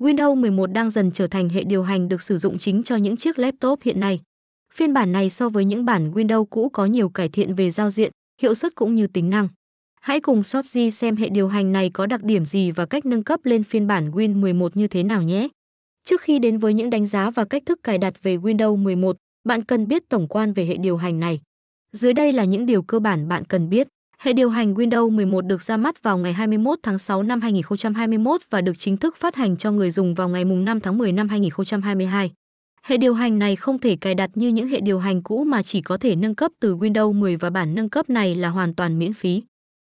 Windows 11 đang dần trở thành hệ điều hành được sử dụng chính cho những chiếc laptop hiện nay. Phiên bản này so với những bản Windows cũ có nhiều cải thiện về giao diện, hiệu suất cũng như tính năng. Hãy cùng Shopji xem hệ điều hành này có đặc điểm gì và cách nâng cấp lên phiên bản Win 11 như thế nào nhé. Trước khi đến với những đánh giá và cách thức cài đặt về Windows 11, bạn cần biết tổng quan về hệ điều hành này. Dưới đây là những điều cơ bản bạn cần biết. Hệ điều hành Windows 11 được ra mắt vào ngày 21 tháng 6 năm 2021 và được chính thức phát hành cho người dùng vào ngày 5 tháng 10 năm 2022. Hệ điều hành này không thể cài đặt như những hệ điều hành cũ mà chỉ có thể nâng cấp từ Windows 10 và bản nâng cấp này là hoàn toàn miễn phí.